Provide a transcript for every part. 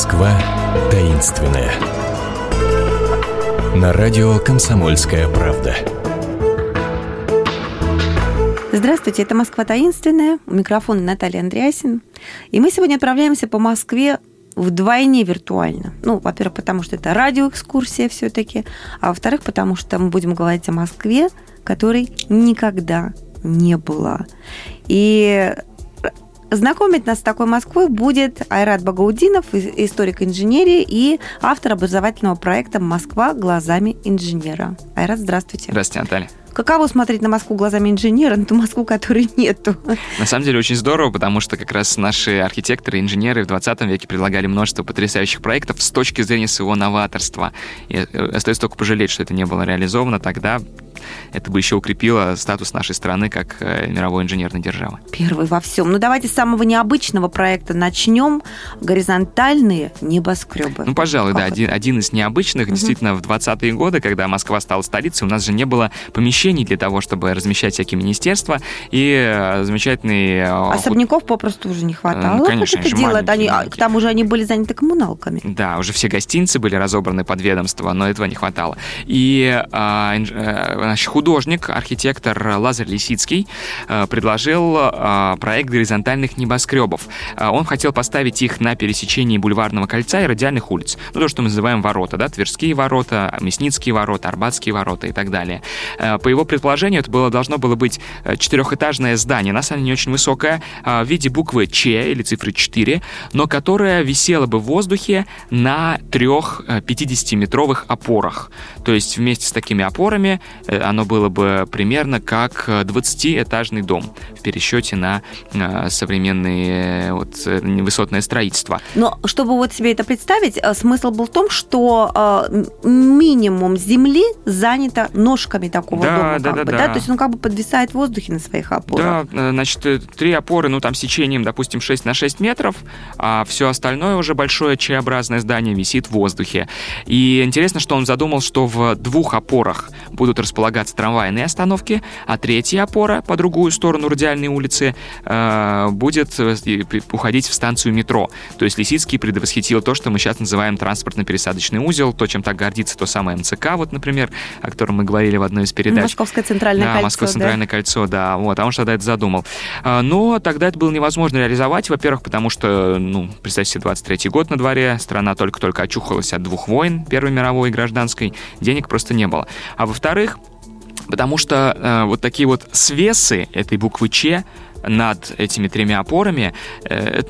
Москва таинственная. На радио «Комсомольская правда». Здравствуйте, это «Москва таинственная». У микрофона Наталья Андреасин. И мы сегодня отправляемся по Москве вдвойне виртуально. Ну, во-первых, потому что это радиоэкскурсия все-таки, а во-вторых, потому что мы будем говорить о Москве, которой никогда не было. И Знакомить нас с такой Москвой будет Айрат Багаудинов, историк инженерии и автор образовательного проекта «Москва глазами инженера». Айрат, здравствуйте. Здравствуйте, Наталья. Каково смотреть на Москву глазами инженера, на ту Москву, которой нету? На самом деле очень здорово, потому что как раз наши архитекторы, инженеры в 20 веке предлагали множество потрясающих проектов с точки зрения своего новаторства. И э, остается только пожалеть, что это не было реализовано тогда, это бы еще укрепило статус нашей страны как э, мировой инженерной державы. Первый во всем. Ну, давайте с самого необычного проекта начнем. Горизонтальные небоскребы. Ну, пожалуй, как да. Один, один из необычных. Угу. Действительно, в 20-е годы, когда Москва стала столицей, у нас же не было помещений для того, чтобы размещать всякие министерства и э, замечательные... Э, Особняков попросту уже не хватало. Ну, конечно, это делают? Они, а, к тому же они были заняты коммуналками. Да, уже все гостиницы были разобраны под ведомство, но этого не хватало. И а, значит, художник, архитектор Лазарь Лисицкий э, предложил э, проект горизонтальных небоскребов. Э, он хотел поставить их на пересечении Бульварного кольца и радиальных улиц. Ну, то, что мы называем ворота, да, Тверские ворота, Мясницкие ворота, Арбатские ворота и так далее. По его предположению, это было, должно было быть четырехэтажное здание, на самом деле не очень высокое, в виде буквы Ч или цифры 4, но которое висело бы в воздухе на трех 50-метровых опорах. То есть вместе с такими опорами оно было бы примерно как 20-этажный дом в пересчете на э, современные э, вот, э, высотное строительство. Но чтобы вот себе это представить, смысл был в том, что минимум земли занято ножками такого да, дома. Да, да, бы, да. да. То есть он как бы подвисает в воздухе на своих опорах. Да, значит, три опоры, ну там сечением, допустим, 6 на 6 метров, а все остальное уже большое Ч-образное здание висит в воздухе. И интересно, что он задумал, что в двух опорах будут располагаться располагаться трамвайные остановки, а третья опора по другую сторону радиальной улицы э, будет э, уходить в станцию метро. То есть Лисицкий предвосхитил то, что мы сейчас называем транспортно-пересадочный узел, то, чем так гордится то самое МЦК, вот, например, о котором мы говорили в одной из передач. Московское центральное да, кольцо. Московское центральное да? кольцо, да. Вот, а он что тогда это задумал. А, но тогда это было невозможно реализовать, во-первых, потому что, ну, представьте себе, 23-й год на дворе, страна только-только очухалась от двух войн, Первой мировой и гражданской, денег просто не было. А во-вторых, Потому что э, вот такие вот свесы этой буквы Ч над этими тремя опорами. Э,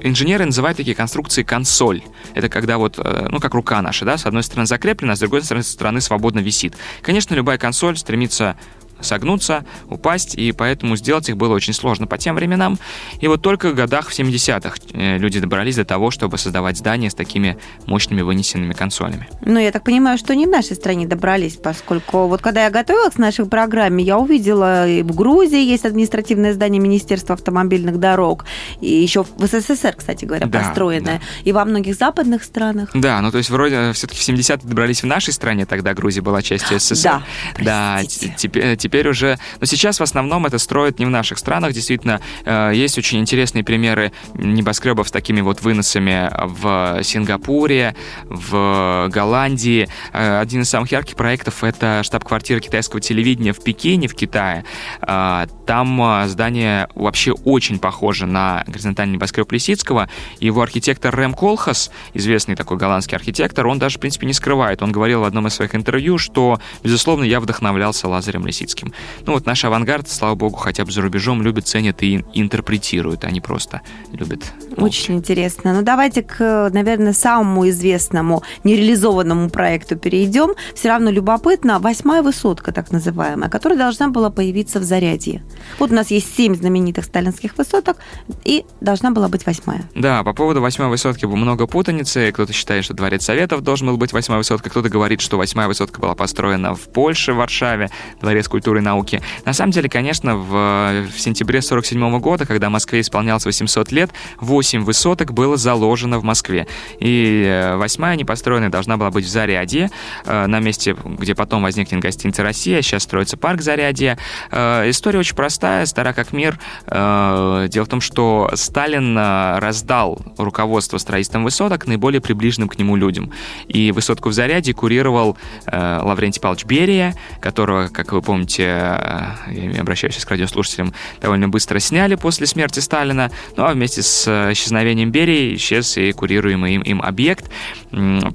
инженеры называют такие конструкции консоль. Это когда вот, э, ну, как рука наша, да, с одной стороны закреплена, с другой стороны свободно висит. Конечно, любая консоль стремится согнуться, упасть, и поэтому сделать их было очень сложно по тем временам. И вот только в годах в 70-х э, люди добрались до того, чтобы создавать здания с такими мощными вынесенными консолями. Ну, я так понимаю, что не в нашей стране добрались, поскольку вот когда я готовилась к нашей программе, я увидела и в Грузии есть административное здание Министерства автомобильных дорог, и еще в СССР, кстати говоря, да, построенное, да. и во многих западных странах. Да, ну то есть вроде э, все-таки в 70-е добрались в нашей стране, тогда Грузия была частью СССР. Да, да теперь, теперь уже... Но сейчас в основном это строят не в наших странах. Действительно, э, есть очень интересные примеры небоскребов с такими вот выносами в Сингапуре, в Голландии. Э, один из самых ярких проектов — это штаб-квартира китайского телевидения в Пекине, в Китае. Э, там здание вообще очень похоже на горизонтальный небоскреб Лисицкого. Его архитектор Рэм Колхас, известный такой голландский архитектор, он даже, в принципе, не скрывает. Он говорил в одном из своих интервью, что, безусловно, я вдохновлялся Лазарем Лисицким русским. Ну вот наш авангард, слава богу, хотя бы за рубежом любят, ценят и интерпретируют, они просто любят. Очень интересно. Ну давайте к, наверное, самому известному нереализованному проекту перейдем. Все равно любопытно. Восьмая высотка, так называемая, которая должна была появиться в Зарядье. Вот у нас есть семь знаменитых сталинских высоток, и должна была быть восьмая. Да, по поводу восьмой высотки много путаницы. Кто-то считает, что Дворец Советов должен был быть восьмая высотка, кто-то говорит, что восьмая высотка была построена в Польше, в Варшаве, Дворец культуры культуры и науки. На самом деле, конечно, в, в сентябре 47 года, когда Москве исполнялось 800 лет, 8 высоток было заложено в Москве. И э, восьмая непостроенная должна была быть в Зарядье, э, на месте, где потом возникнет гостиница «Россия», сейчас строится парк Зарядье. Э, история очень простая, стара как мир. Дело в том, что Сталин раздал руководство строительством высоток наиболее приближенным к нему людям. И высотку в Зарядье курировал Лаврентий Павлович Берия, которого, как вы помните, я обращаюсь к радиослушателям, довольно быстро сняли после смерти Сталина. Ну а вместе с исчезновением Берии исчез и курируемый им, им объект.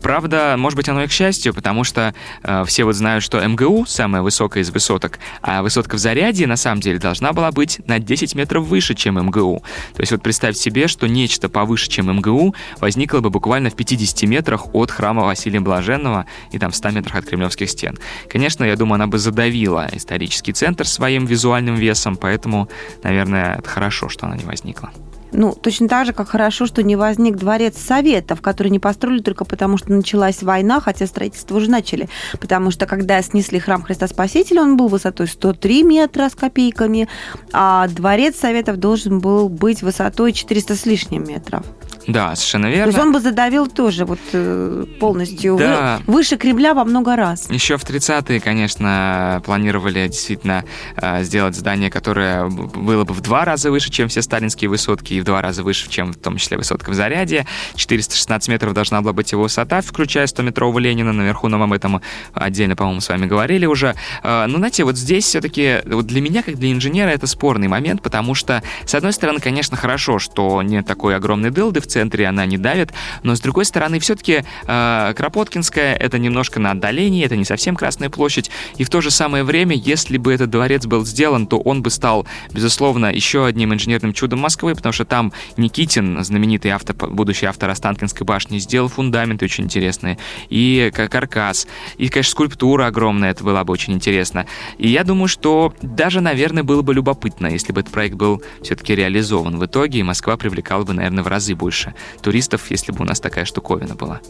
Правда, может быть, оно и к счастью, потому что э, все вот знают, что МГУ самая высокая из высоток, а высотка в Зарядье на самом деле должна была быть на 10 метров выше, чем МГУ. То есть вот представьте себе, что нечто повыше, чем МГУ, возникло бы буквально в 50 метрах от храма Василия Блаженного и там в 100 метрах от кремлевских стен. Конечно, я думаю, она бы задавила исторический центр своим визуальным весом, поэтому, наверное, это хорошо, что она не возникла. Ну, точно так же, как хорошо, что не возник дворец Советов, который не построили только потому, что началась война, хотя строительство уже начали. Потому что, когда снесли храм Христа Спасителя, он был высотой 103 метра с копейками, а дворец Советов должен был быть высотой 400 с лишним метров. Да, совершенно верно. То есть он бы задавил тоже вот э, полностью да. выше Кремля во много раз. Еще в 30-е, конечно, планировали действительно э, сделать здание, которое было бы в два раза выше, чем все сталинские высотки, и в два раза выше, чем в том числе высотка в Заряде. 416 метров должна была быть его высота, включая 100-метрового Ленина наверху, но мы об этом отдельно, по-моему, с вами говорили уже. Э, но, знаете, вот здесь все-таки вот для меня, как для инженера, это спорный момент, потому что, с одной стороны, конечно, хорошо, что нет такой огромной дылды в центре, центре она не давит, но с другой стороны, все-таки э, Кропоткинская это немножко на отдалении, это не совсем Красная площадь, и в то же самое время, если бы этот дворец был сделан, то он бы стал, безусловно, еще одним инженерным чудом Москвы, потому что там Никитин, знаменитый автор, будущий автор Останкинской башни, сделал фундаменты очень интересные, и каркас, и, конечно, скульптура огромная, это было бы очень интересно. И я думаю, что даже, наверное, было бы любопытно, если бы этот проект был все-таки реализован в итоге, и Москва привлекала бы, наверное, в разы больше больше туристов, если бы у нас такая штуковина была.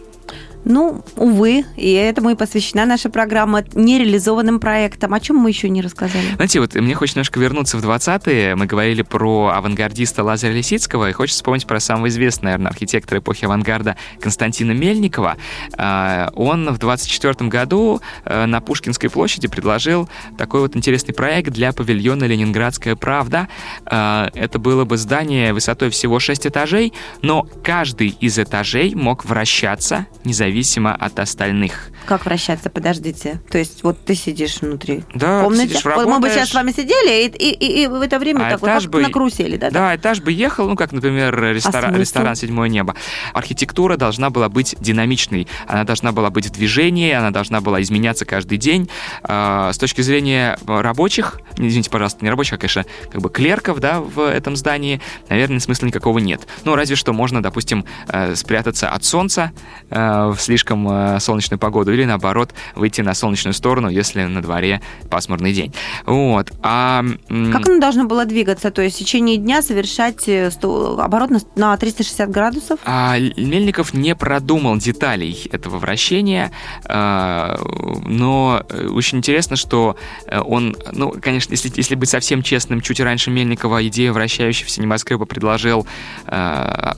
Ну, увы, и этому и посвящена наша программа нереализованным проектам. О чем мы еще не рассказали? Знаете, вот мне хочется немножко вернуться в 20-е. Мы говорили про авангардиста Лазаря Лисицкого, и хочется вспомнить про самого известного, наверное, архитектора эпохи авангарда Константина Мельникова. А, он в 24 году э, на Пушкинской площади предложил такой вот интересный проект для павильона «Ленинградская правда». А, это было бы здание высотой всего 6 этажей, но каждый из этажей мог вращаться независимо от остальных. Как вращаться? Подождите. То есть вот ты сидишь внутри да, комнате. Сидишь, вот мы бы сейчас с вами сидели, и, и, и, и в это время а так вот, как бы, на карусели, да? Да, этаж бы ехал, ну, как, например, ресторан, а ресторан «Седьмое небо». Архитектура должна была быть динамичной, она должна была быть в движении, она должна была изменяться каждый день. А, с точки зрения рабочих, извините, пожалуйста, не рабочих, а, конечно, как бы клерков, да, в этом здании, наверное, смысла никакого нет. Ну, разве что можно, допустим, э, спрятаться от солнца, э, в слишком э, солнечную погоду, или наоборот, выйти на солнечную сторону, если на дворе пасмурный день. Вот. А, как оно должно было двигаться? То есть в течение дня совершать 100, оборот на 360 градусов? А, Мельников не продумал деталей этого вращения, но очень интересно, что он, ну, конечно, если, если быть совсем честным, чуть раньше Мельникова идею вращающегося небоскреба предложил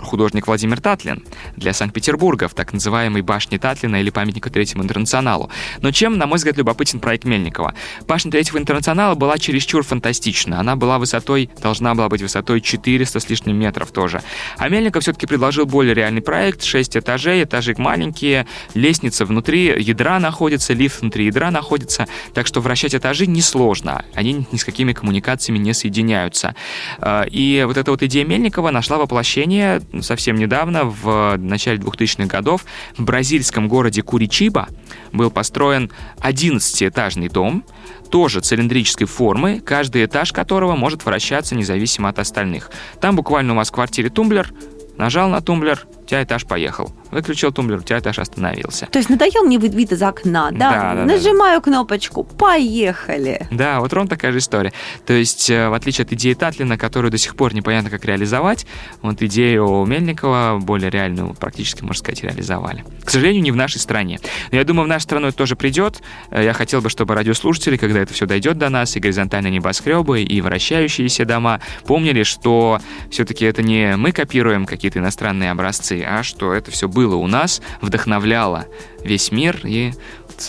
художник Владимир Татлин для Санкт-Петербурга в так называемой башни Татлина или памятника Третьему интернационалу. Но чем, на мой взгляд, любопытен проект Мельникова? Башня Третьего интернационала была чересчур фантастична. Она была высотой, должна была быть высотой 400 с лишним метров тоже. А Мельников все-таки предложил более реальный проект. 6 этажей, этажи маленькие, лестница внутри ядра находится, лифт внутри ядра находится. Так что вращать этажи несложно. Они ни с какими коммуникациями не соединяются. А, и вот эта вот идея Мельникова нашла воплощение совсем недавно, в начале 2000-х годов, в бразильском городе Куричиба был построен 11-этажный дом, тоже цилиндрической формы, каждый этаж которого может вращаться независимо от остальных. Там буквально у вас в квартире тумблер, нажал на тумблер, тебя этаж поехал. Выключил тумблер, у тебя этаж остановился. То есть надоел мне вид, из окна, да? Да, да, Нажимаю да, кнопочку, поехали. Да, вот ровно такая же история. То есть, э, в отличие от идеи Татлина, которую до сих пор непонятно, как реализовать, вот идею Мельникова более реальную практически, можно сказать, реализовали. К сожалению, не в нашей стране. Но я думаю, в нашу страну это тоже придет. Э, я хотел бы, чтобы радиослушатели, когда это все дойдет до нас, и горизонтальные небоскребы, и вращающиеся дома, помнили, что все-таки это не мы копируем какие-то иностранные образцы, а что это все было у нас, вдохновляло весь мир и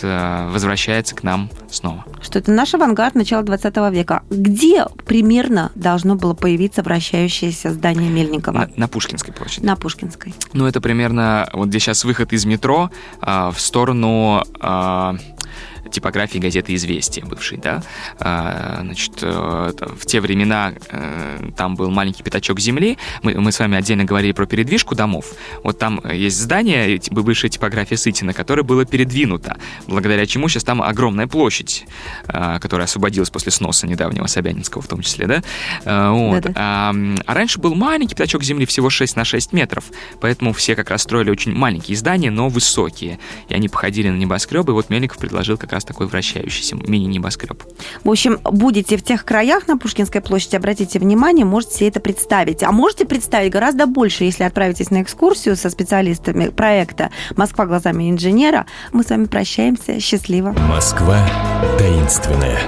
э, возвращается к нам снова. Что это наш авангард начала 20 века. Где примерно должно было появиться вращающееся здание Мельникова? На, на Пушкинской площади. На Пушкинской. Ну, это примерно вот где сейчас выход из метро э, в сторону... Э, типографии газеты «Известия» бывшей, да, а, значит, э, в те времена э, там был маленький пятачок земли, мы, мы с вами отдельно говорили про передвижку домов, вот там есть здание, бывшая типография Сытина, которое было передвинуто, благодаря чему сейчас там огромная площадь, а, которая освободилась после сноса недавнего Собянинского в том числе, да, э, вот. А, а раньше был маленький пятачок земли, всего 6 на 6 метров, поэтому все как раз строили очень маленькие здания, но высокие, и они походили на небоскребы, и вот Мельников предложил как раз такой вращающийся мини-небоскреб. В общем, будете в тех краях на Пушкинской площади, обратите внимание, можете себе это представить. А можете представить гораздо больше, если отправитесь на экскурсию со специалистами проекта «Москва глазами инженера». Мы с вами прощаемся. Счастливо. Москва таинственная.